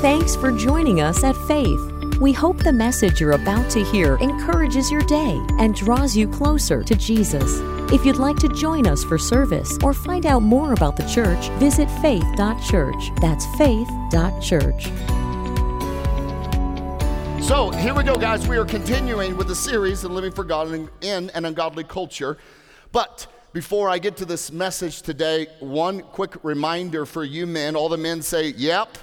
Thanks for joining us at Faith. We hope the message you're about to hear encourages your day and draws you closer to Jesus. If you'd like to join us for service or find out more about the church, visit faith.church. That's faith.church. So here we go, guys. We are continuing with the series of Living for God in, in an Ungodly Culture. But before I get to this message today, one quick reminder for you men. All the men say, Yep.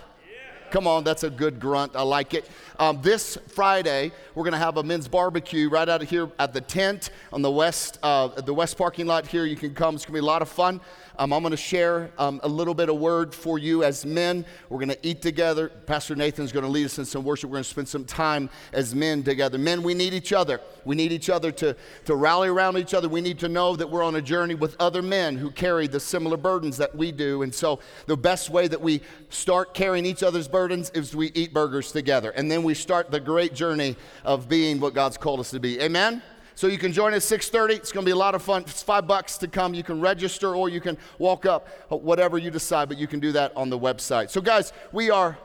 Come on, that's a good grunt. I like it. Um, this Friday, we're going to have a men's barbecue right out of here at the tent on the west, uh, the west parking lot here. You can come. It's going to be a lot of fun. Um, I'm going to share um, a little bit of word for you as men. We're going to eat together. Pastor Nathan's going to lead us in some worship. We're going to spend some time as men together. Men, we need each other. We need each other to, to rally around each other. We need to know that we're on a journey with other men who carry the similar burdens that we do. And so, the best way that we start carrying each other's burdens is we eat burgers together. And then we start the great journey of being what God's called us to be. Amen? So you can join us 6:30. It's going to be a lot of fun. It's five bucks to come. You can register or you can walk up, uh, whatever you decide. But you can do that on the website. So guys, we are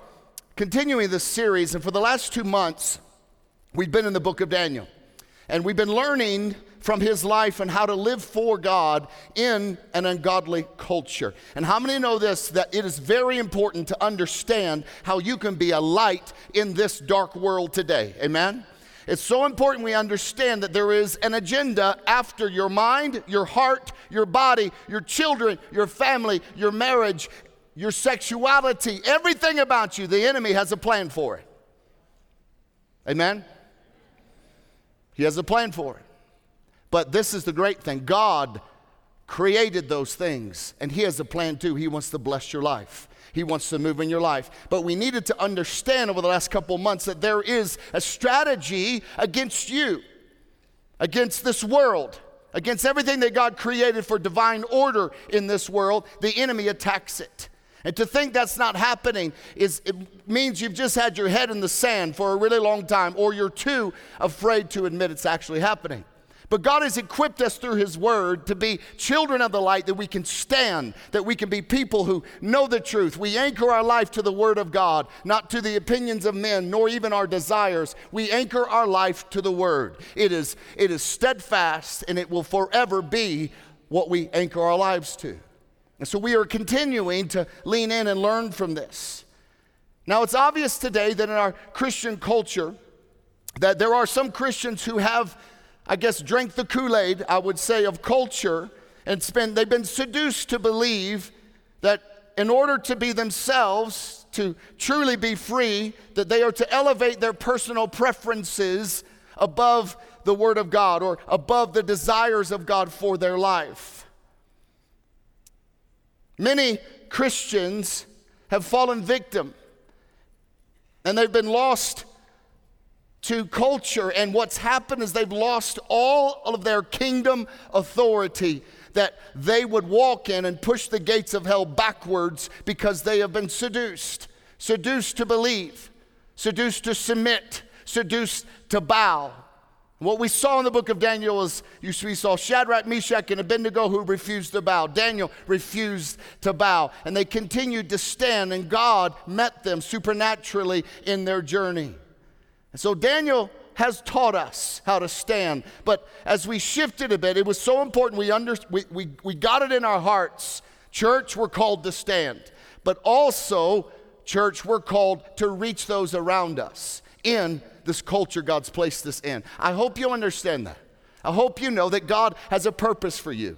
continuing this series, and for the last two months, we've been in the book of Daniel, and we've been learning from his life and how to live for God in an ungodly culture. And how many know this that it is very important to understand how you can be a light in this dark world today? Amen. It's so important we understand that there is an agenda after your mind, your heart, your body, your children, your family, your marriage, your sexuality, everything about you. The enemy has a plan for it. Amen? He has a plan for it. But this is the great thing God created those things, and He has a plan too. He wants to bless your life. He wants to move in your life. But we needed to understand over the last couple months that there is a strategy against you, against this world, against everything that God created for divine order in this world. The enemy attacks it. And to think that's not happening is it means you've just had your head in the sand for a really long time, or you're too afraid to admit it's actually happening. But God has equipped us through His Word to be children of the light, that we can stand, that we can be people who know the truth. We anchor our life to the Word of God, not to the opinions of men, nor even our desires. We anchor our life to the Word. It is, it is steadfast, and it will forever be what we anchor our lives to. And so we are continuing to lean in and learn from this. Now, it's obvious today that in our Christian culture, that there are some Christians who have I guess, drank the Kool Aid, I would say, of culture and spend, they've been seduced to believe that in order to be themselves, to truly be free, that they are to elevate their personal preferences above the Word of God or above the desires of God for their life. Many Christians have fallen victim and they've been lost to culture. And what's happened is they've lost all of their kingdom authority that they would walk in and push the gates of hell backwards because they have been seduced. Seduced to believe, seduced to submit, seduced to bow. What we saw in the book of Daniel is we saw Shadrach, Meshach, and Abednego who refused to bow. Daniel refused to bow. And they continued to stand, and God met them supernaturally in their journey. So Daniel has taught us how to stand. But as we shifted a bit, it was so important we, under, we, we, we got it in our hearts. Church, we're called to stand. But also, church, we're called to reach those around us in this culture God's placed us in. I hope you understand that. I hope you know that God has a purpose for you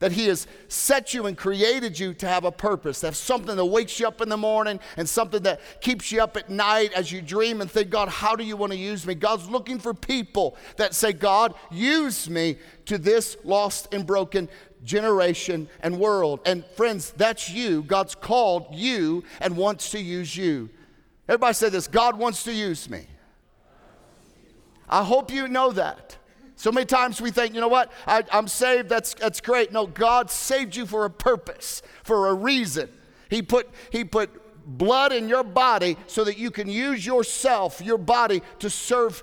that He has set you and created you to have a purpose, to have something that wakes you up in the morning and something that keeps you up at night as you dream and think, God, how do you want to use me? God's looking for people that say, God, use me to this lost and broken generation and world. And friends, that's you. God's called you and wants to use you. Everybody say this God wants to use me. I hope you know that. So many times we think, you know what, I, am saved, that's, that's great. No, God saved you for a purpose, for a reason. He put, he put blood in your body so that you can use yourself, your body, to serve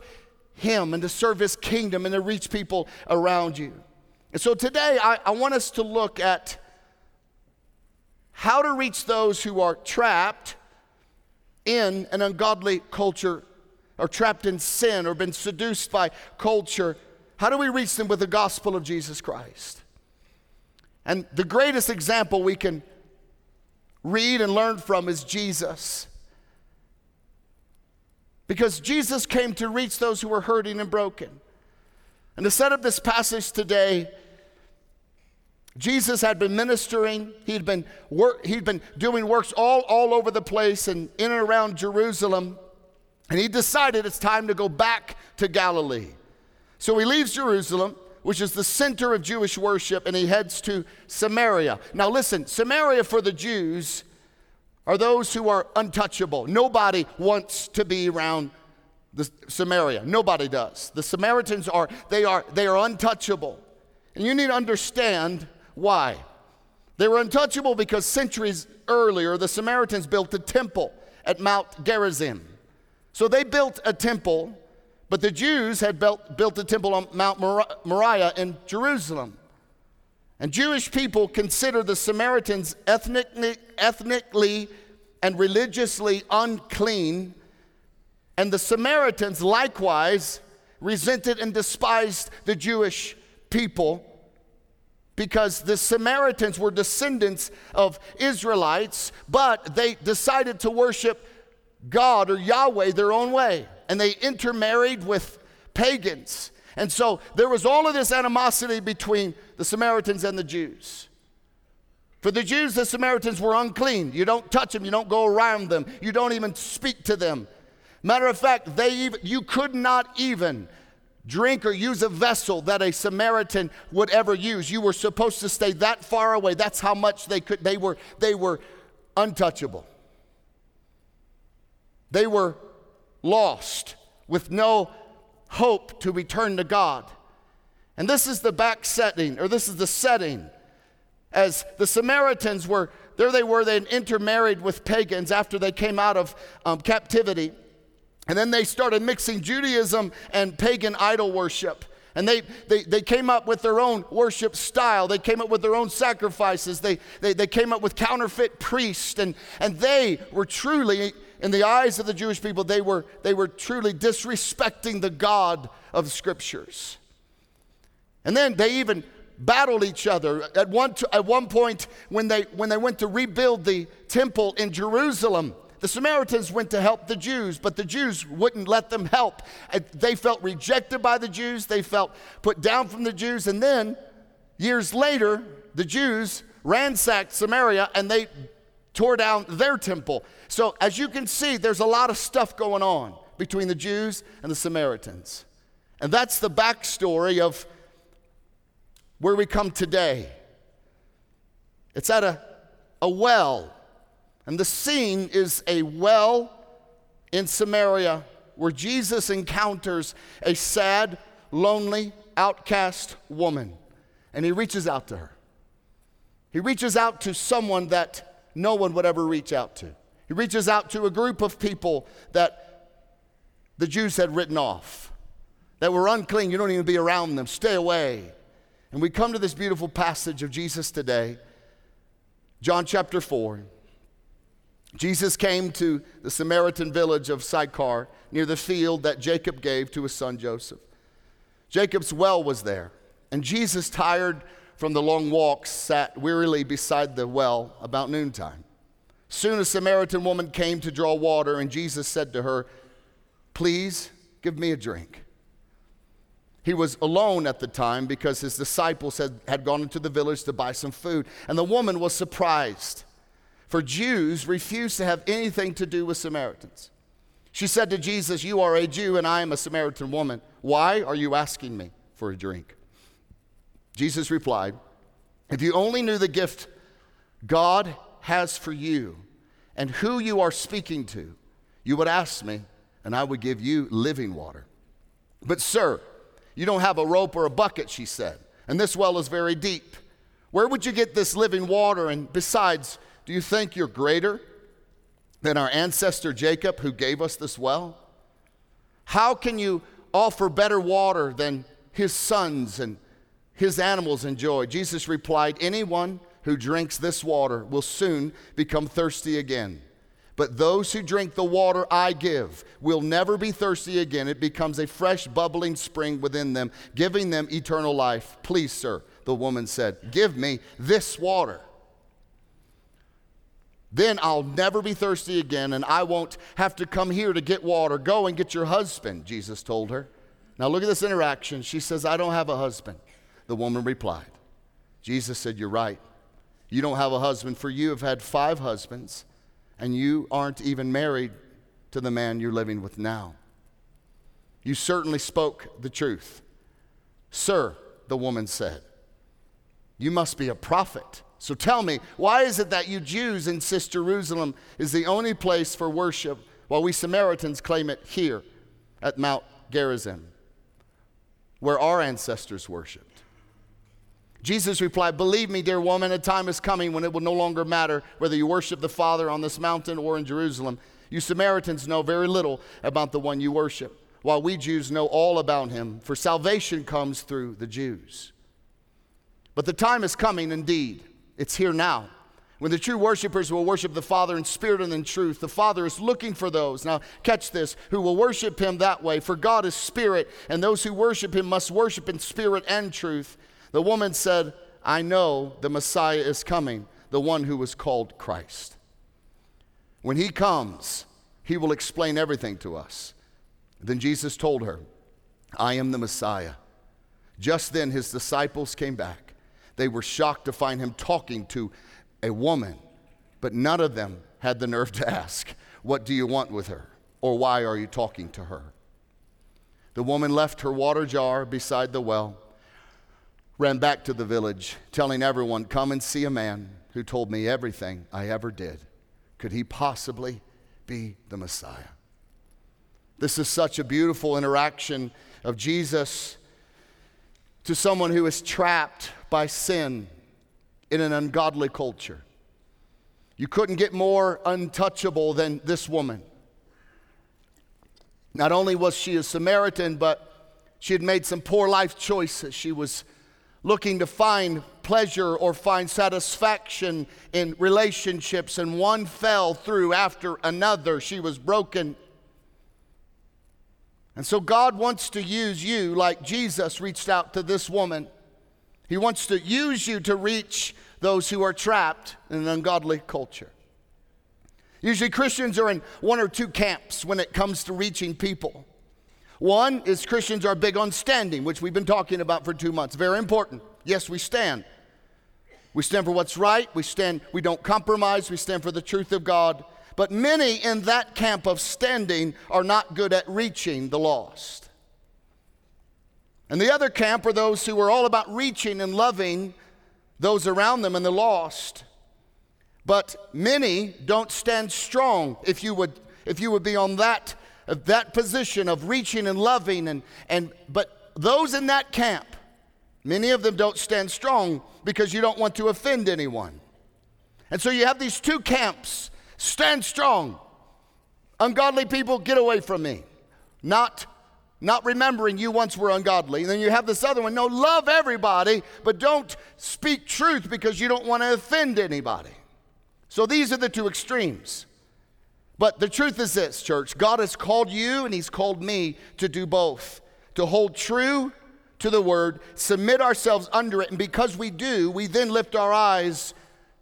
Him and to serve His kingdom and to reach people around you. And so today I, I want us to look at how to reach those who are trapped in an ungodly culture or trapped in sin or been seduced by culture, how do we reach them with the gospel of Jesus Christ? And the greatest example we can read and learn from is Jesus. Because Jesus came to reach those who were hurting and broken. And to set up this passage today, Jesus had been ministering, he'd been, work, he'd been doing works all, all over the place and in and around Jerusalem. And he decided it's time to go back to Galilee. So he leaves Jerusalem, which is the center of Jewish worship, and he heads to Samaria. Now, listen, Samaria for the Jews are those who are untouchable. Nobody wants to be around the Samaria. Nobody does. The Samaritans are they are they are untouchable. And you need to understand why. They were untouchable because centuries earlier the Samaritans built a temple at Mount Gerizim. So they built a temple, but the Jews had built, built a temple on Mount Moriah in Jerusalem. And Jewish people consider the Samaritans ethnically, ethnically and religiously unclean, and the Samaritans likewise resented and despised the Jewish people because the Samaritans were descendants of Israelites, but they decided to worship God or Yahweh their own way. And they intermarried with pagans. And so there was all of this animosity between the Samaritans and the Jews. For the Jews, the Samaritans were unclean. You don't touch them, you don't go around them, you don't even speak to them. Matter of fact, they even, you could not even drink or use a vessel that a Samaritan would ever use. You were supposed to stay that far away. That's how much they could they were they were untouchable. They were lost with no hope to return to God. And this is the back setting, or this is the setting, as the Samaritans were, there they were, they intermarried with pagans after they came out of um, captivity. And then they started mixing Judaism and pagan idol worship. And they, they, they came up with their own worship style. They came up with their own sacrifices. They, they, they came up with counterfeit priests. And, and they were truly in the eyes of the Jewish people, they were, they were truly disrespecting the God of scriptures. And then they even battled each other. At one, at one point, when they, when they went to rebuild the temple in Jerusalem, the Samaritans went to help the Jews, but the Jews wouldn't let them help. They felt rejected by the Jews, they felt put down from the Jews, and then years later, the Jews ransacked Samaria and they tore down their temple. So, as you can see, there's a lot of stuff going on between the Jews and the Samaritans. And that's the backstory of where we come today. It's at a, a well, and the scene is a well in Samaria where Jesus encounters a sad, lonely, outcast woman, and he reaches out to her. He reaches out to someone that no one would ever reach out to. He reaches out to a group of people that the Jews had written off, that were unclean. You don't even be around them, stay away. And we come to this beautiful passage of Jesus today, John chapter 4. Jesus came to the Samaritan village of Sychar near the field that Jacob gave to his son Joseph. Jacob's well was there, and Jesus, tired from the long walk sat wearily beside the well about noontime. Soon a Samaritan woman came to draw water, and Jesus said to her, Please give me a drink. He was alone at the time because his disciples had, had gone into the village to buy some food. And the woman was surprised, for Jews refused to have anything to do with Samaritans. She said to Jesus, You are a Jew, and I am a Samaritan woman. Why are you asking me for a drink? Jesus replied, If you only knew the gift God has for you and who you are speaking to, you would ask me, and I would give you living water. But, sir, you don't have a rope or a bucket, she said, and this well is very deep. Where would you get this living water? And besides, do you think you're greater than our ancestor Jacob who gave us this well? How can you offer better water than his sons and his animals enjoy. Jesus replied, Anyone who drinks this water will soon become thirsty again. But those who drink the water I give will never be thirsty again. It becomes a fresh, bubbling spring within them, giving them eternal life. Please, sir, the woman said, give me this water. Then I'll never be thirsty again, and I won't have to come here to get water. Go and get your husband, Jesus told her. Now look at this interaction. She says, I don't have a husband. The woman replied. Jesus said, You're right. You don't have a husband, for you have had five husbands, and you aren't even married to the man you're living with now. You certainly spoke the truth. Sir, the woman said, You must be a prophet. So tell me, why is it that you Jews insist Jerusalem is the only place for worship, while we Samaritans claim it here at Mount Gerizim, where our ancestors worshiped? Jesus replied, Believe me, dear woman, a time is coming when it will no longer matter whether you worship the Father on this mountain or in Jerusalem. You Samaritans know very little about the one you worship, while we Jews know all about him, for salvation comes through the Jews. But the time is coming indeed it's here now. When the true worshipers will worship the Father in spirit and in truth, the Father is looking for those, now catch this, who will worship Him that way. For God is spirit, and those who worship Him must worship in spirit and truth. The woman said, I know the Messiah is coming, the one who was called Christ. When He comes, He will explain everything to us. Then Jesus told her, I am the Messiah. Just then, His disciples came back they were shocked to find him talking to a woman, but none of them had the nerve to ask, What do you want with her? or Why are you talking to her? The woman left her water jar beside the well, ran back to the village, telling everyone, Come and see a man who told me everything I ever did. Could he possibly be the Messiah? This is such a beautiful interaction of Jesus to someone who is trapped by sin in an ungodly culture. You couldn't get more untouchable than this woman. Not only was she a Samaritan, but she had made some poor life choices. She was looking to find pleasure or find satisfaction in relationships, and one fell through after another. She was broken and so God wants to use you like Jesus reached out to this woman. He wants to use you to reach those who are trapped in an ungodly culture. Usually, Christians are in one or two camps when it comes to reaching people. One is Christians are big on standing, which we've been talking about for two months. Very important. Yes, we stand. We stand for what's right. We stand, we don't compromise. We stand for the truth of God. But many in that camp of standing are not good at reaching the lost. And the other camp are those who are all about reaching and loving those around them and the lost. But many don't stand strong if you would, if you would be on that, that position of reaching and loving. And, and, but those in that camp, many of them don't stand strong because you don't want to offend anyone. And so you have these two camps Stand strong. Ungodly people, get away from me. Not not remembering you once were ungodly. And then you have this other one. No, love everybody, but don't speak truth because you don't want to offend anybody. So these are the two extremes. But the truth is this, church God has called you and He's called me to do both to hold true to the word, submit ourselves under it, and because we do, we then lift our eyes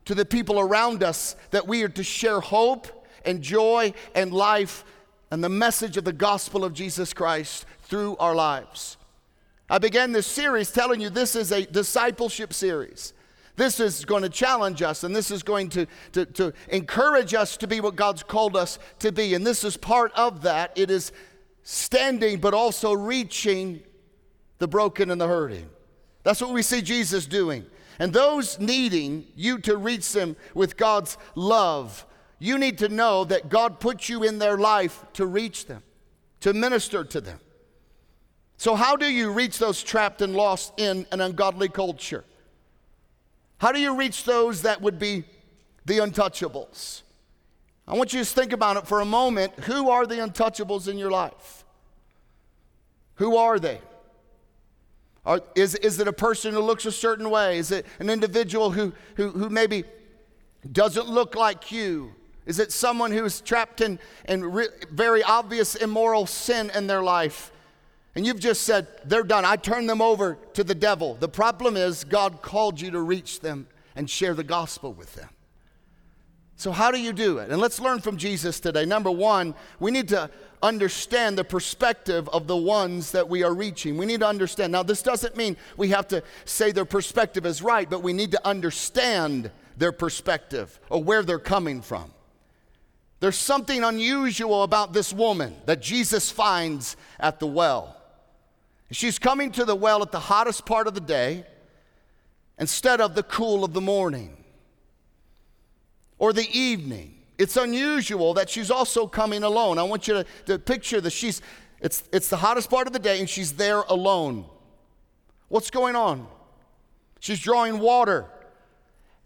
to the people around us that we are to share hope and joy and life and the message of the gospel of Jesus Christ through our lives. I began this series telling you this is a discipleship series. This is going to challenge us and this is going to, to, to encourage us to be what God's called us to be. And this is part of that. It is standing, but also reaching the broken and the hurting. That's what we see Jesus doing. And those needing you to reach them with God's love, you need to know that God put you in their life to reach them, to minister to them. So, how do you reach those trapped and lost in an ungodly culture? How do you reach those that would be the untouchables? I want you to think about it for a moment. Who are the untouchables in your life? Who are they? Or is, is it a person who looks a certain way? Is it an individual who, who, who maybe doesn't look like you? Is it someone who's trapped in, in re- very obvious immoral sin in their life? And you've just said, they're done. I turn them over to the devil. The problem is, God called you to reach them and share the gospel with them. So, how do you do it? And let's learn from Jesus today. Number one, we need to understand the perspective of the ones that we are reaching. We need to understand. Now, this doesn't mean we have to say their perspective is right, but we need to understand their perspective or where they're coming from. There's something unusual about this woman that Jesus finds at the well. She's coming to the well at the hottest part of the day instead of the cool of the morning or the evening. It's unusual that she's also coming alone. I want you to, to picture that she's, it's, it's the hottest part of the day and she's there alone. What's going on? She's drawing water.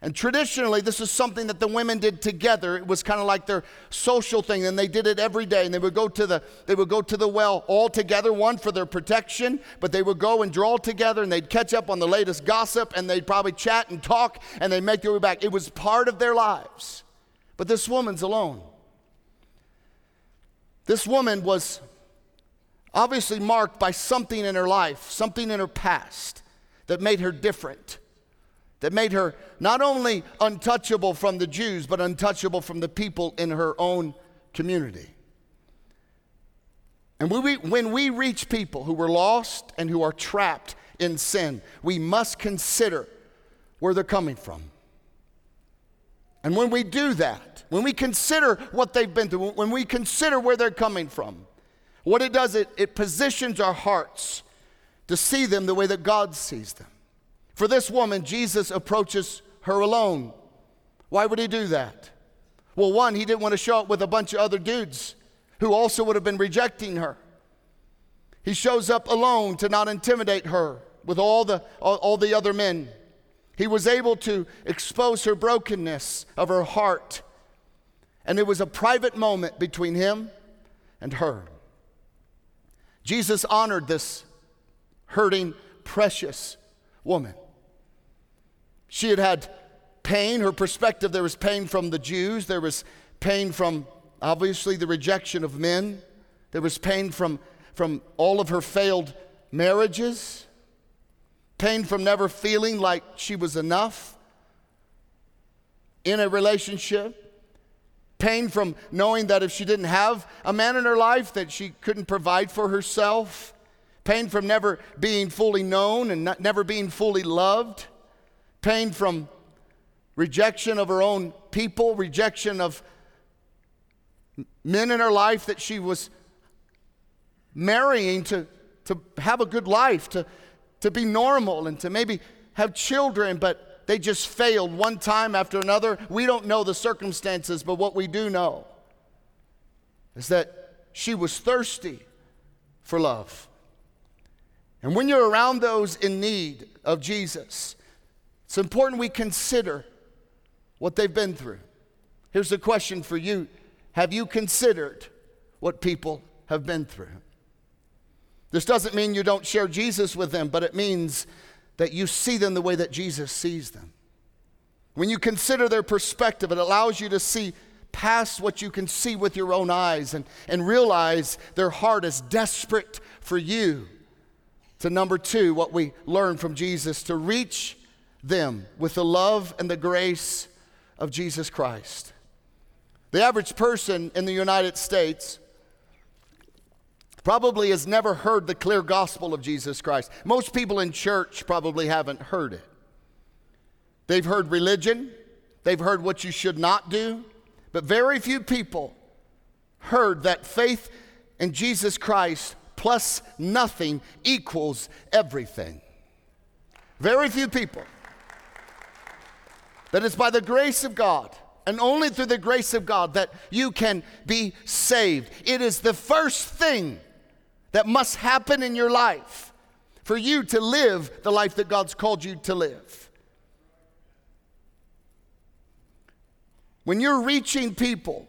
And traditionally, this is something that the women did together. It was kind of like their social thing, and they did it every day. And they would go to the they would go to the well all together, one for their protection, but they would go and draw together, and they'd catch up on the latest gossip, and they'd probably chat and talk, and they'd make their way back. It was part of their lives. But this woman's alone. This woman was obviously marked by something in her life, something in her past that made her different that made her not only untouchable from the Jews, but untouchable from the people in her own community. And when we, when we reach people who were lost and who are trapped in sin, we must consider where they're coming from. And when we do that, when we consider what they've been through, when we consider where they're coming from, what it does, it, it positions our hearts to see them the way that God sees them. For this woman, Jesus approaches her alone. Why would he do that? Well, one, he didn't want to show up with a bunch of other dudes who also would have been rejecting her. He shows up alone to not intimidate her with all the, all, all the other men. He was able to expose her brokenness of her heart. And it was a private moment between him and her. Jesus honored this hurting, precious woman. She had had pain, her perspective, there was pain from the Jews, there was pain from obviously the rejection of men, there was pain from, from all of her failed marriages, pain from never feeling like she was enough in a relationship. Pain from knowing that if she didn't have a man in her life that she couldn't provide for herself. Pain from never being fully known and not, never being fully loved pain from rejection of her own people, rejection of men in her life that she was marrying to, to have a good life, to, to be normal, and to maybe have children, but they just failed one time after another. We don't know the circumstances, but what we do know is that she was thirsty for love. And when you're around those in need of Jesus, it's important we consider what they've been through. Here's a question for you Have you considered what people have been through? This doesn't mean you don't share Jesus with them, but it means that you see them the way that Jesus sees them. When you consider their perspective, it allows you to see past what you can see with your own eyes and, and realize their heart is desperate for you. To number two, what we learn from Jesus to reach them with the love and the grace of Jesus Christ. The average person in the United States probably has never heard the clear gospel of Jesus Christ. Most people in church probably haven't heard it. They've heard religion, they've heard what you should not do, but very few people heard that faith in Jesus Christ plus nothing equals everything. Very few people. That it's by the grace of God and only through the grace of God that you can be saved. It is the first thing that must happen in your life for you to live the life that God's called you to live. When you're reaching people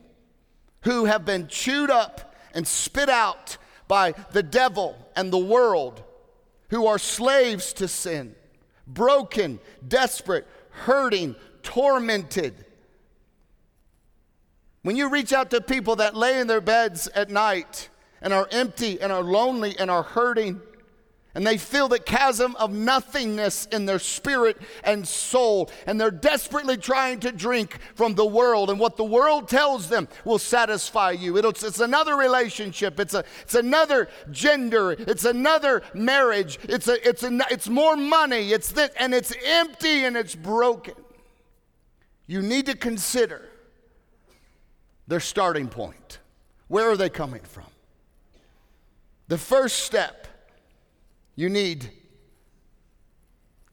who have been chewed up and spit out by the devil and the world, who are slaves to sin, broken, desperate, hurting, tormented. When you reach out to people that lay in their beds at night and are empty and are lonely and are hurting, and they feel the chasm of nothingness in their spirit and soul. And they're desperately trying to drink from the world. And what the world tells them will satisfy you. It's, it's another relationship. It's, a, it's another gender. It's another marriage. It's, a, it's, a, it's more money. It's this, and it's empty and it's broken. You need to consider their starting point. Where are they coming from? The first step you need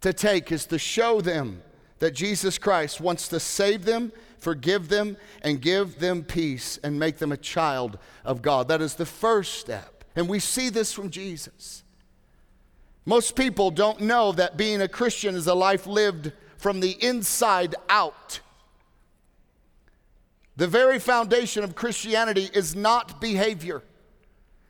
to take is to show them that Jesus Christ wants to save them, forgive them, and give them peace and make them a child of God. That is the first step. And we see this from Jesus. Most people don't know that being a Christian is a life lived from the inside out. The very foundation of Christianity is not behavior,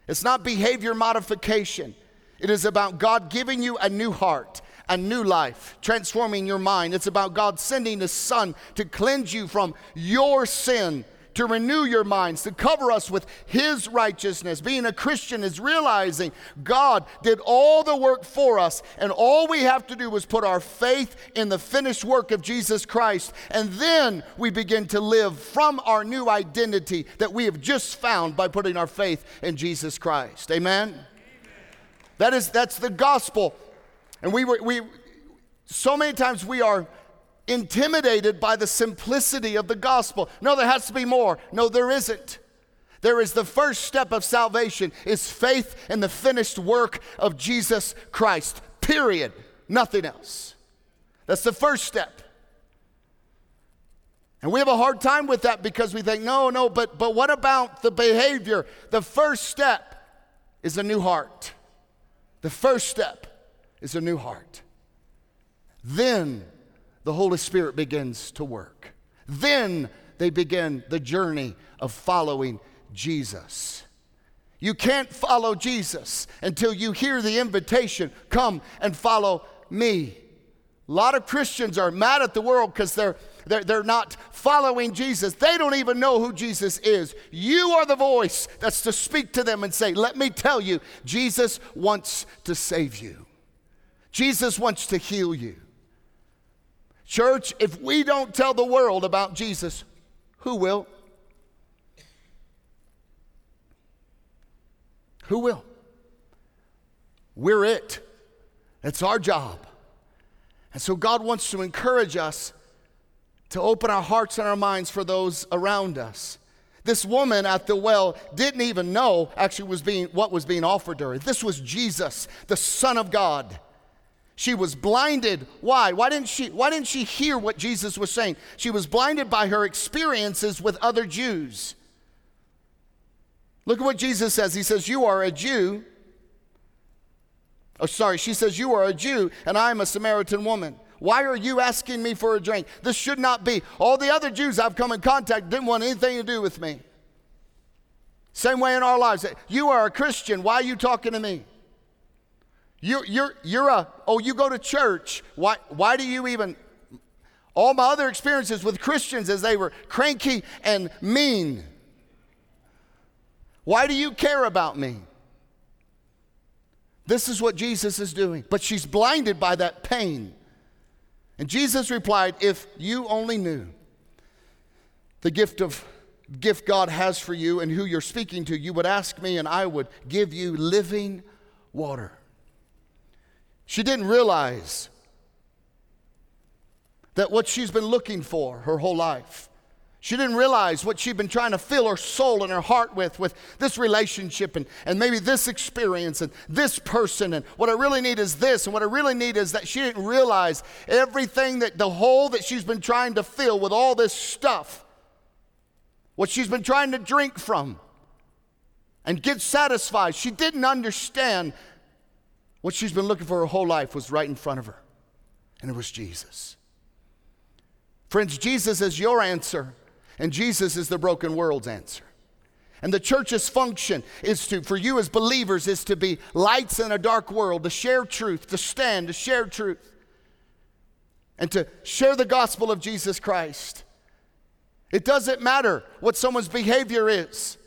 it's not behavior modification. It is about God giving you a new heart, a new life, transforming your mind. It's about God sending His Son to cleanse you from your sin, to renew your minds, to cover us with His righteousness. Being a Christian is realizing God did all the work for us, and all we have to do is put our faith in the finished work of Jesus Christ, and then we begin to live from our new identity that we have just found by putting our faith in Jesus Christ. Amen. That is, that's the gospel. And we, we, so many times we are intimidated by the simplicity of the gospel. No, there has to be more. No, there isn't. There is the first step of salvation is faith in the finished work of Jesus Christ. Period. Nothing else. That's the first step. And we have a hard time with that because we think, no, no, but but what about the behavior? The first step is a new heart. The first step is a new heart. Then the Holy Spirit begins to work. Then they begin the journey of following Jesus. You can't follow Jesus until you hear the invitation come and follow me. A lot of Christians are mad at the world because they're, they're, they're not following Jesus. They don't even know who Jesus is. You are the voice that's to speak to them and say, Let me tell you, Jesus wants to save you, Jesus wants to heal you. Church, if we don't tell the world about Jesus, who will? Who will? We're it. It's our job. And so God wants to encourage us to open our hearts and our minds for those around us. This woman at the well didn't even know actually was being what was being offered to her. This was Jesus, the Son of God. She was blinded. Why? Why didn't she why didn't she hear what Jesus was saying? She was blinded by her experiences with other Jews. Look at what Jesus says. He says, "You are a Jew, Oh, sorry, she says, You are a Jew and I am a Samaritan woman. Why are you asking me for a drink? This should not be. All the other Jews I've come in contact didn't want anything to do with me. Same way in our lives. You are a Christian. Why are you talking to me? You, you're, you're a, oh, you go to church. Why, why do you even, all my other experiences with Christians is they were cranky and mean. Why do you care about me? This is what Jesus is doing. But she's blinded by that pain. And Jesus replied, If you only knew the gift of gift God has for you and who you're speaking to, you would ask me and I would give you living water. She didn't realize that what she's been looking for her whole life she didn't realize what she'd been trying to fill her soul and her heart with, with this relationship and, and maybe this experience and this person. And what I really need is this. And what I really need is that she didn't realize everything that the hole that she's been trying to fill with all this stuff, what she's been trying to drink from and get satisfied. She didn't understand what she's been looking for her whole life was right in front of her, and it was Jesus. Friends, Jesus is your answer and Jesus is the broken world's answer. And the church's function is to, for you as believers, is to be lights in a dark world, to share truth, to stand, to share truth, and to share the gospel of Jesus Christ. It doesn't matter what someone's behavior is.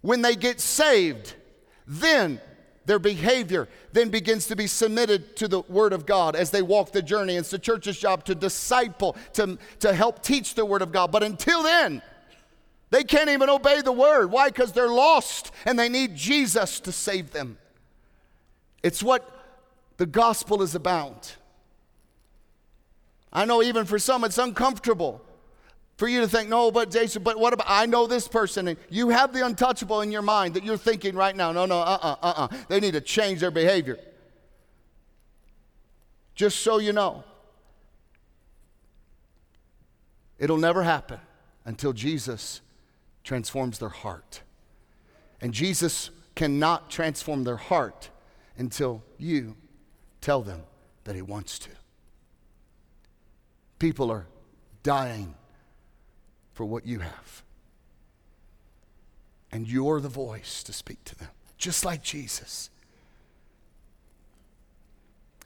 When they get saved, then their behavior then begins to be submitted to the Word of God as they walk the journey. It's the church's job to disciple, to, to help teach the Word of God. But until then, they can't even obey the Word. Why? Because they're lost and they need Jesus to save them. It's what the gospel is about. I know even for some it's uncomfortable for you to think, no, but Jason, but what about, I know this person, and you have the untouchable in your mind that you're thinking right now, no, no, uh uh-uh, uh, uh uh, they need to change their behavior. Just so you know, it'll never happen until Jesus transforms their heart. And Jesus cannot transform their heart until you tell them that He wants to. People are dying for what you have. And you're the voice to speak to them, just like Jesus.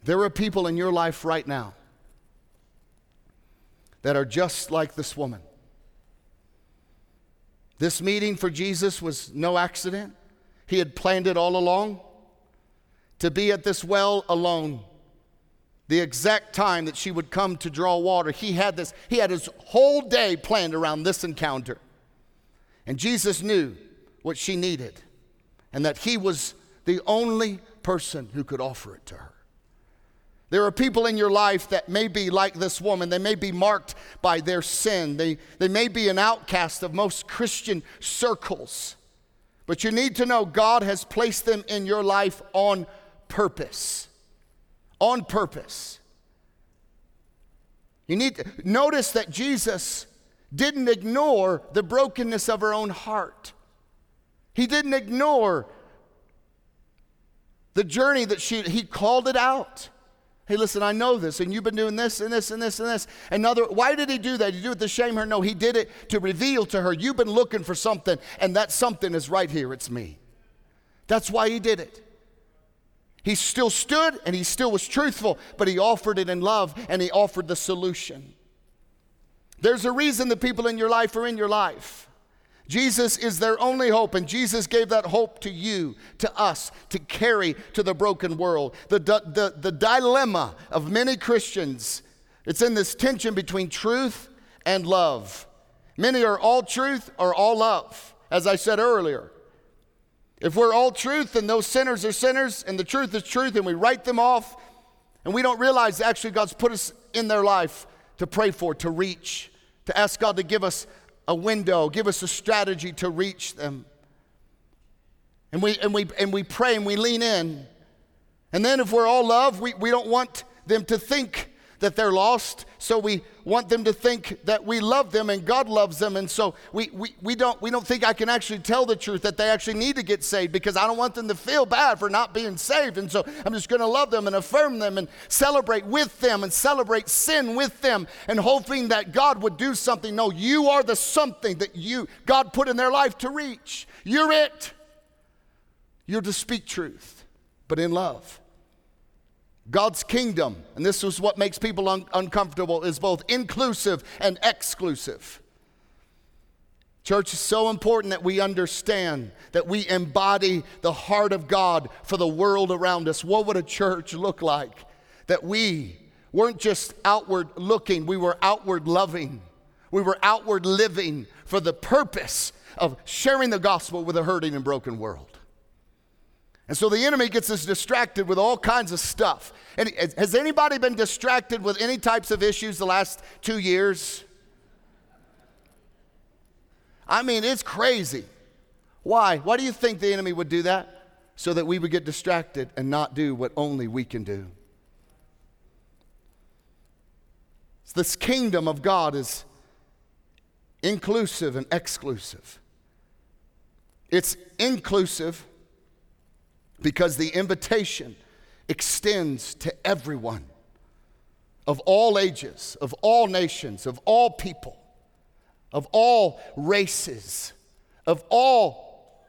There are people in your life right now that are just like this woman. This meeting for Jesus was no accident. He had planned it all along to be at this well alone the exact time that she would come to draw water. He had this, he had his whole day planned around this encounter. And Jesus knew what she needed and that he was the only person who could offer it to her. There are people in your life that may be like this woman. They may be marked by their sin. They, they may be an outcast of most Christian circles. But you need to know God has placed them in your life on purpose on purpose. You need to notice that Jesus didn't ignore the brokenness of her own heart. He didn't ignore the journey that she he called it out. Hey, listen, I know this, and you've been doing this and this and this and this. Another, why did he do that? Did he do it to shame her? No, he did it to reveal to her, you've been looking for something, and that something is right here. It's me. That's why he did it. He still stood and he still was truthful, but he offered it in love and he offered the solution. There's a reason the people in your life are in your life. Jesus is their only hope, and Jesus gave that hope to you, to us, to carry to the broken world. The, the, the dilemma of many Christians, it's in this tension between truth and love. Many are all truth or all love, as I said earlier. If we're all truth and those sinners are sinners and the truth is truth and we write them off and we don't realize actually God's put us in their life to pray for, to reach, to ask God to give us a window, give us a strategy to reach them. And we, and we, and we pray and we lean in. And then if we're all love, we, we don't want them to think that they're lost. So we want them to think that we love them and God loves them. And so we, we, we, don't, we don't think I can actually tell the truth that they actually need to get saved because I don't want them to feel bad for not being saved. And so I'm just going to love them and affirm them and celebrate with them and celebrate sin with them and hoping that God would do something. No, you are the something that you, God put in their life to reach. You're it. You're to speak truth, but in love. God's kingdom, and this is what makes people un- uncomfortable, is both inclusive and exclusive. Church is so important that we understand that we embody the heart of God for the world around us. What would a church look like? That we weren't just outward looking, we were outward loving. We were outward living for the purpose of sharing the gospel with a hurting and broken world. And so the enemy gets us distracted with all kinds of stuff. And has anybody been distracted with any types of issues the last two years? I mean, it's crazy. Why? Why do you think the enemy would do that? So that we would get distracted and not do what only we can do. This kingdom of God is inclusive and exclusive. It's inclusive because the invitation extends to everyone of all ages, of all nations, of all people, of all races, of all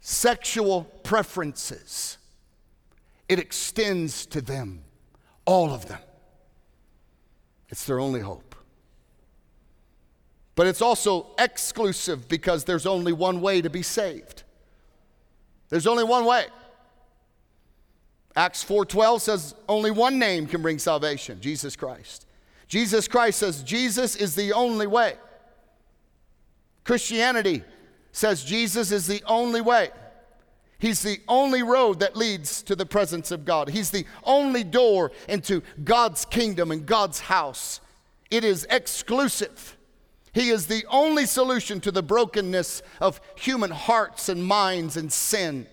sexual preferences. It extends to them, all of them. It's their only hope. But it's also exclusive because there's only one way to be saved. There's only one way. Acts 4:12 says only one name can bring salvation, Jesus Christ. Jesus Christ says Jesus is the only way. Christianity says Jesus is the only way. He's the only road that leads to the presence of God. He's the only door into God's kingdom and God's house. It is exclusive. He is the only solution to the brokenness of human hearts and minds and sin.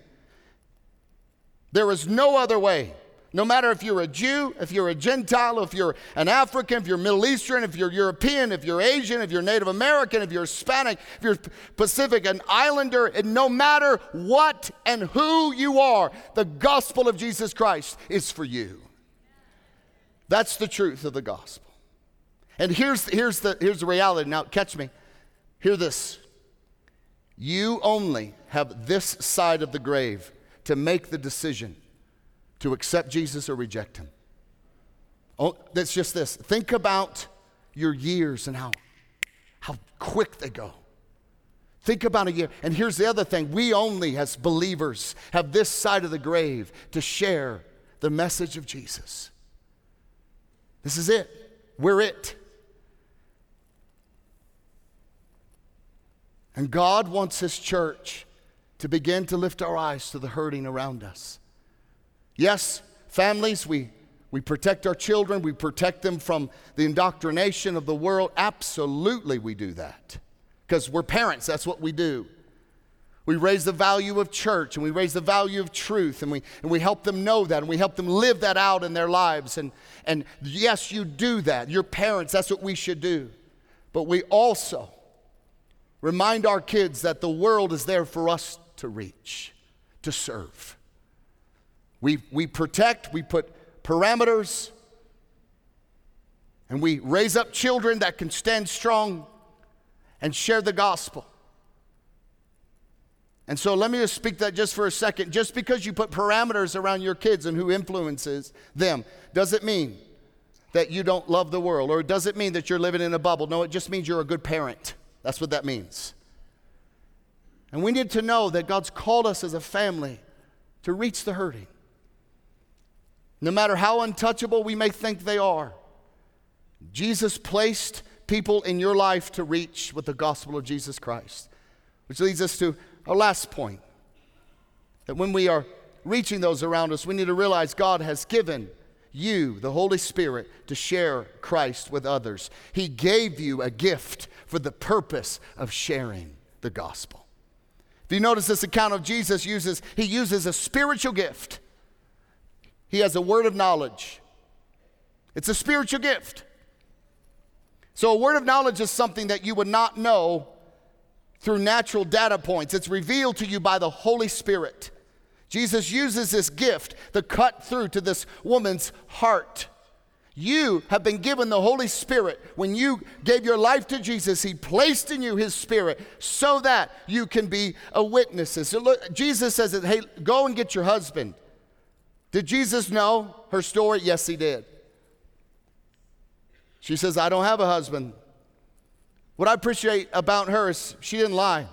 There is no other way. No matter if you're a Jew, if you're a Gentile, if you're an African, if you're Middle Eastern, if you're European, if you're Asian, if you're Native American, if you're Hispanic, if you're Pacific, an islander, and no matter what and who you are, the gospel of Jesus Christ is for you. That's the truth of the gospel. And here's, here's, the, here's the reality. Now, catch me. Hear this. You only have this side of the grave to make the decision to accept Jesus or reject him. Oh, that's just this. Think about your years and how, how quick they go. Think about a year. And here's the other thing we only, as believers, have this side of the grave to share the message of Jesus. This is it. We're it. And God wants His church to begin to lift our eyes to the hurting around us. Yes, families, we, we protect our children, we protect them from the indoctrination of the world. Absolutely, we do that. Because we're parents, that's what we do. We raise the value of church and we raise the value of truth and we, and we help them know that and we help them live that out in their lives. And, and yes, you do that. Your parents, that's what we should do. But we also remind our kids that the world is there for us to reach, to serve. We, we protect, we put parameters, and we raise up children that can stand strong and share the gospel. And so let me just speak that just for a second. Just because you put parameters around your kids and who influences them, does it mean that you don't love the world or does it mean that you're living in a bubble? No, it just means you're a good parent. That's what that means. And we need to know that God's called us as a family to reach the hurting. No matter how untouchable we may think they are, Jesus placed people in your life to reach with the gospel of Jesus Christ. Which leads us to our last point that when we are reaching those around us, we need to realize God has given you, the Holy Spirit, to share Christ with others. He gave you a gift for the purpose of sharing the gospel. If you notice this account of Jesus uses, he uses a spiritual gift. He has a word of knowledge. It's a spiritual gift. So a word of knowledge is something that you would not know through natural data points. It's revealed to you by the Holy Spirit. Jesus uses this gift to cut through to this woman's heart. You have been given the Holy Spirit. When you gave your life to Jesus, He placed in you His Spirit so that you can be a witness. So look, Jesus says, that, Hey, go and get your husband. Did Jesus know her story? Yes, He did. She says, I don't have a husband. What I appreciate about her is she didn't lie,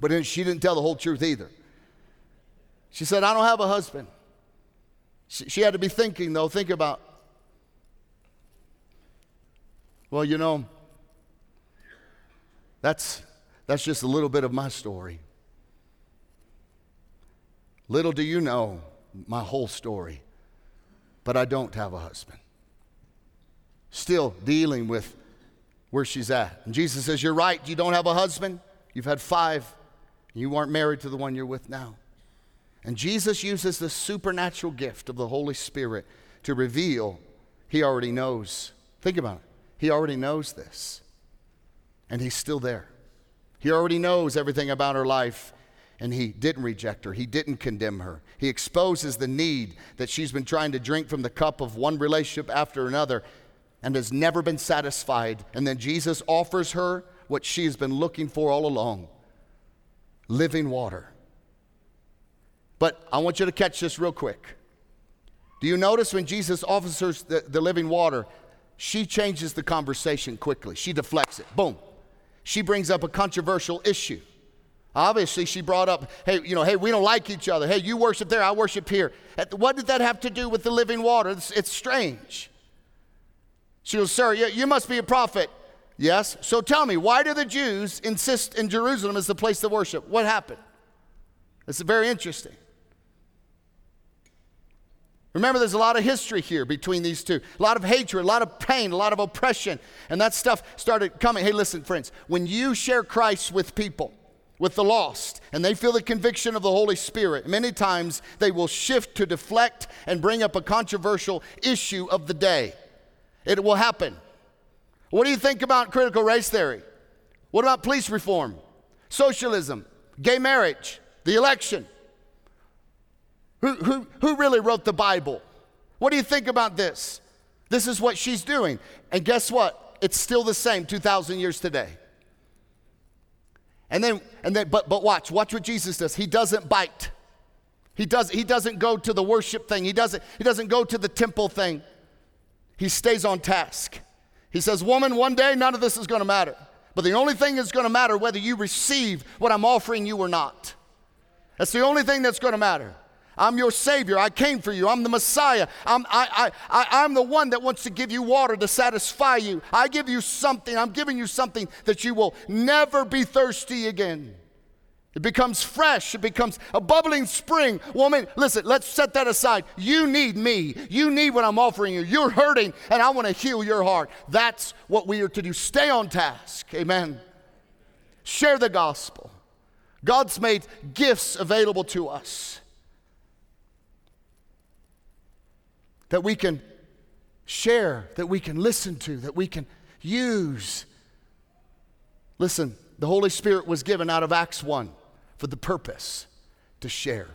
but she didn't tell the whole truth either. She said, I don't have a husband. She, she had to be thinking, though, think about well, you know, that's, that's just a little bit of my story. Little do you know my whole story, but I don't have a husband. Still dealing with where she's at. And Jesus says, You're right, you don't have a husband. You've had five, you weren't married to the one you're with now. And Jesus uses the supernatural gift of the Holy Spirit to reveal he already knows. Think about it. He already knows this. And He's still there. He already knows everything about her life. And He didn't reject her, He didn't condemn her. He exposes the need that she's been trying to drink from the cup of one relationship after another and has never been satisfied. And then Jesus offers her what she has been looking for all along living water. But I want you to catch this real quick. Do you notice when Jesus offers the, the living water, she changes the conversation quickly. She deflects it. Boom. She brings up a controversial issue. Obviously, she brought up, hey, you know, hey, we don't like each other. Hey, you worship there, I worship here. What did that have to do with the living water? It's, it's strange. She goes, Sir, you, you must be a prophet. Yes. So tell me, why do the Jews insist in Jerusalem as the place to worship? What happened? It's very interesting. Remember, there's a lot of history here between these two. A lot of hatred, a lot of pain, a lot of oppression. And that stuff started coming. Hey, listen, friends, when you share Christ with people, with the lost, and they feel the conviction of the Holy Spirit, many times they will shift to deflect and bring up a controversial issue of the day. It will happen. What do you think about critical race theory? What about police reform, socialism, gay marriage, the election? Who, who, who really wrote the Bible? What do you think about this? This is what she's doing. And guess what? It's still the same 2,000 years today. And then, and then but, but watch, watch what Jesus does. He doesn't bite. He, does, he doesn't go to the worship thing. He doesn't, he doesn't go to the temple thing. He stays on task. He says, Woman, one day none of this is going to matter. But the only thing that's going to matter whether you receive what I'm offering you or not. That's the only thing that's going to matter. I'm your Savior. I came for you. I'm the Messiah. I'm, I, I, I, I'm the one that wants to give you water to satisfy you. I give you something. I'm giving you something that you will never be thirsty again. It becomes fresh. It becomes a bubbling spring. Woman, listen, let's set that aside. You need me. You need what I'm offering you. You're hurting, and I want to heal your heart. That's what we are to do. Stay on task. Amen. Share the gospel. God's made gifts available to us. That we can share, that we can listen to, that we can use. Listen, the Holy Spirit was given out of Acts 1 for the purpose to share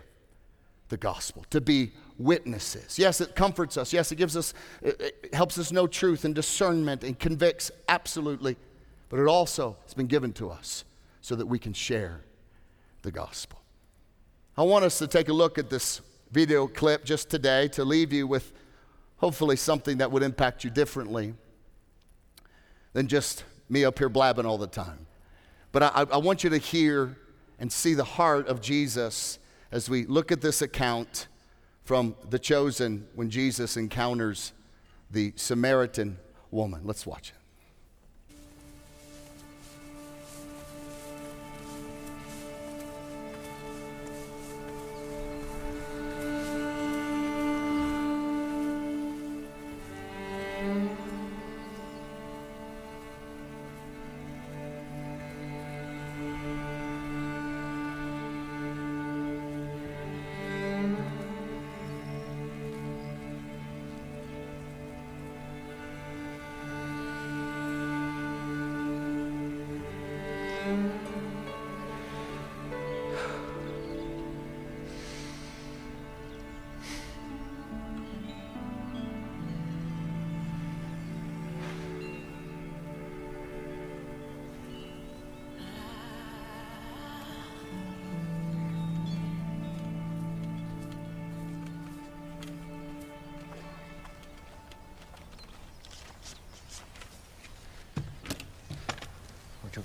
the gospel, to be witnesses. Yes, it comforts us. Yes, it gives us, it helps us know truth and discernment and convicts, absolutely. But it also has been given to us so that we can share the gospel. I want us to take a look at this video clip just today to leave you with hopefully something that would impact you differently than just me up here blabbing all the time. But I, I want you to hear and see the heart of Jesus as we look at this account from the chosen when Jesus encounters the Samaritan woman. Let's watch it.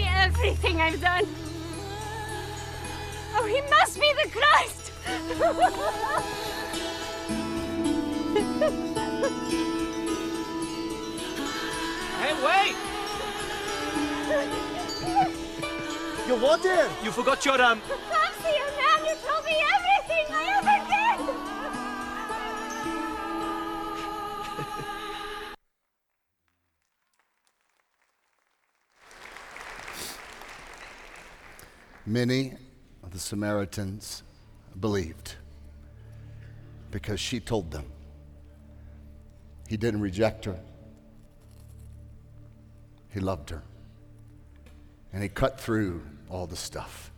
Me everything I've done. Oh, he must be the Christ! Hey, wait! You what there? You forgot your um. Many of the Samaritans believed because she told them. He didn't reject her, he loved her. And he cut through all the stuff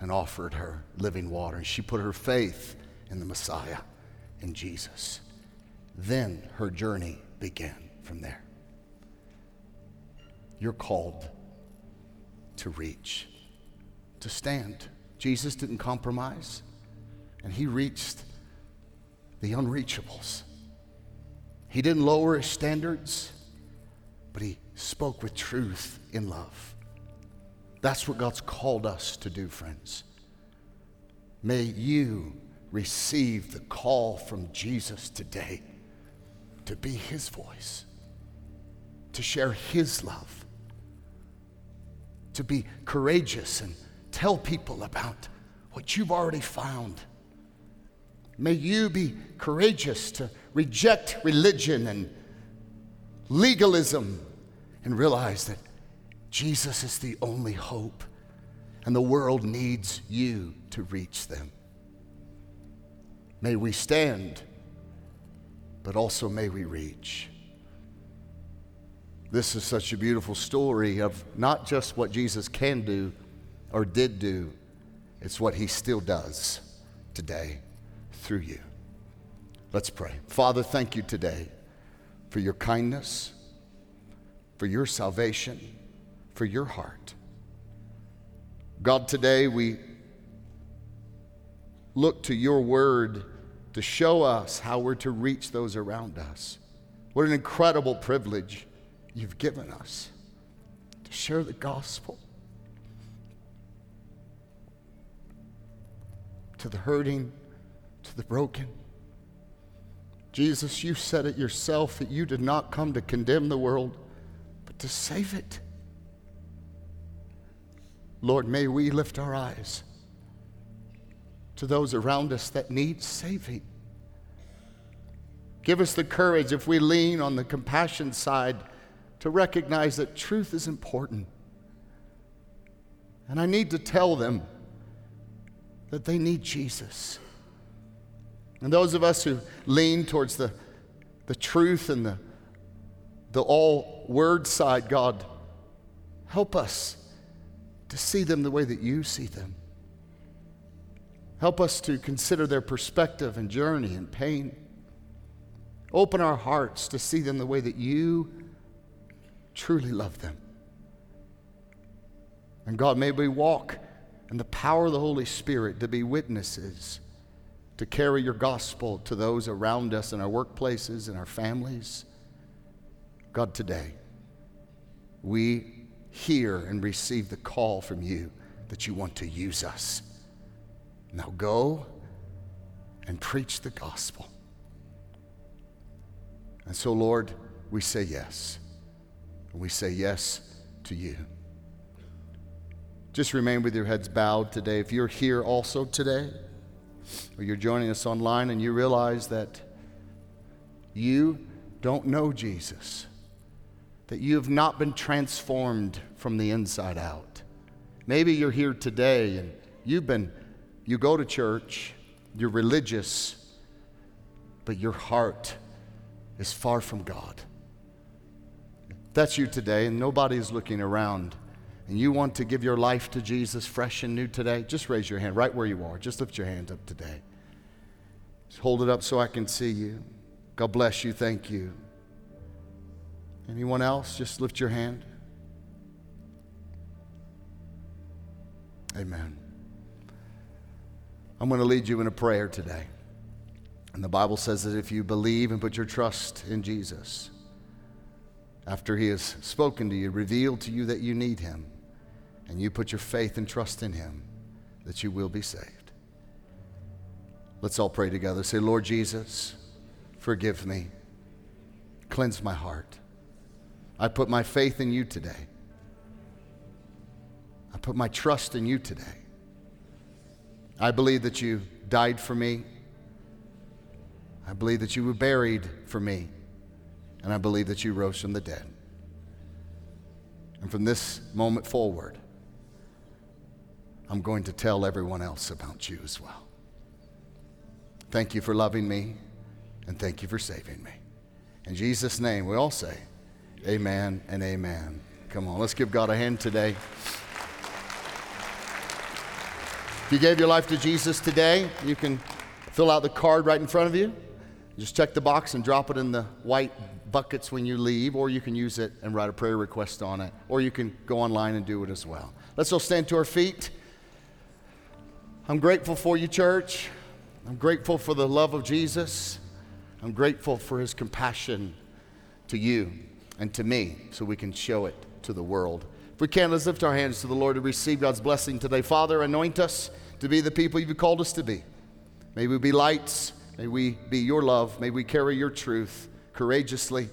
and offered her living water. And she put her faith in the Messiah, in Jesus. Then her journey began from there. You're called to reach, to stand. Jesus didn't compromise, and he reached the unreachables. He didn't lower his standards, but he spoke with truth in love. That's what God's called us to do, friends. May you receive the call from Jesus today to be his voice, to share his love, to be courageous and tell people about what you've already found. May you be courageous to reject religion and legalism and realize that Jesus is the only hope, and the world needs you to reach them. May we stand, but also may we reach. This is such a beautiful story of not just what Jesus can do or did do, it's what he still does today through you. Let's pray. Father, thank you today for your kindness, for your salvation, for your heart. God, today we look to your word to show us how we're to reach those around us. What an incredible privilege you've given us to share the gospel to the hurting, to the broken. Jesus, you said it yourself that you did not come to condemn the world, but to save it. Lord, may we lift our eyes to those around us that need saving. Give us the courage, if we lean on the compassion side, to recognize that truth is important. And I need to tell them that they need Jesus. And those of us who lean towards the, the truth and the, the all word side, God, help us to see them the way that you see them. Help us to consider their perspective and journey and pain. Open our hearts to see them the way that you truly love them. And God, may we walk in the power of the Holy Spirit to be witnesses, to carry your gospel to those around us in our workplaces, in our families. God, today, we hear and receive the call from you that you want to use us. Now go and preach the gospel. And so, Lord, we say yes. And we say yes to you. Just remain with your heads bowed today. If you're here also today, or you're joining us online and you realize that you don't know Jesus, that you have not been transformed from the inside out. Maybe you're here today and you've been, you go to church, you're religious, but your heart is far from God. That's you today, and nobody is looking around, and you want to give your life to Jesus fresh and new today, just raise your hand right where you are. Just lift your hand up today. Just hold it up so I can see you. God bless you. Thank you. Anyone else? Just lift your hand. Amen. I'm going to lead you in a prayer today. And the Bible says that if you believe and put your trust in Jesus, after he has spoken to you, revealed to you that you need him, and you put your faith and trust in him, that you will be saved. Let's all pray together. Say, Lord Jesus, forgive me, cleanse my heart. I put my faith in you today. I put my trust in you today. I believe that you died for me. I believe that you were buried for me. And I believe that you rose from the dead. And from this moment forward, I'm going to tell everyone else about you as well. Thank you for loving me, and thank you for saving me. In Jesus' name, we all say, Amen and amen. Come on, let's give God a hand today. If you gave your life to Jesus today, you can fill out the card right in front of you. Just check the box and drop it in the white buckets when you leave, or you can use it and write a prayer request on it, or you can go online and do it as well. Let's all stand to our feet. I'm grateful for you, church. I'm grateful for the love of Jesus. I'm grateful for his compassion to you and to me so we can show it to the world. If we can, let's lift our hands to the Lord to receive God's blessing today. Father, anoint us to be the people you've called us to be. May we be lights. May we be your love. May we carry your truth courageously.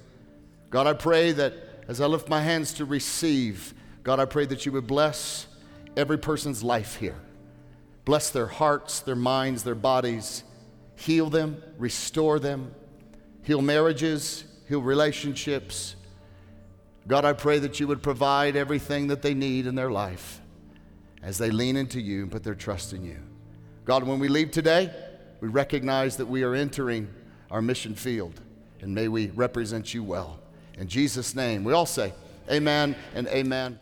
God, I pray that as I lift my hands to receive, God, I pray that you would bless every person's life here. Bless their hearts, their minds, their bodies. Heal them, restore them, heal marriages, heal relationships God, I pray that you would provide everything that they need in their life as they lean into you and put their trust in you. God, when we leave today, we recognize that we are entering our mission field, and may we represent you well. In Jesus' name, we all say, Amen and Amen.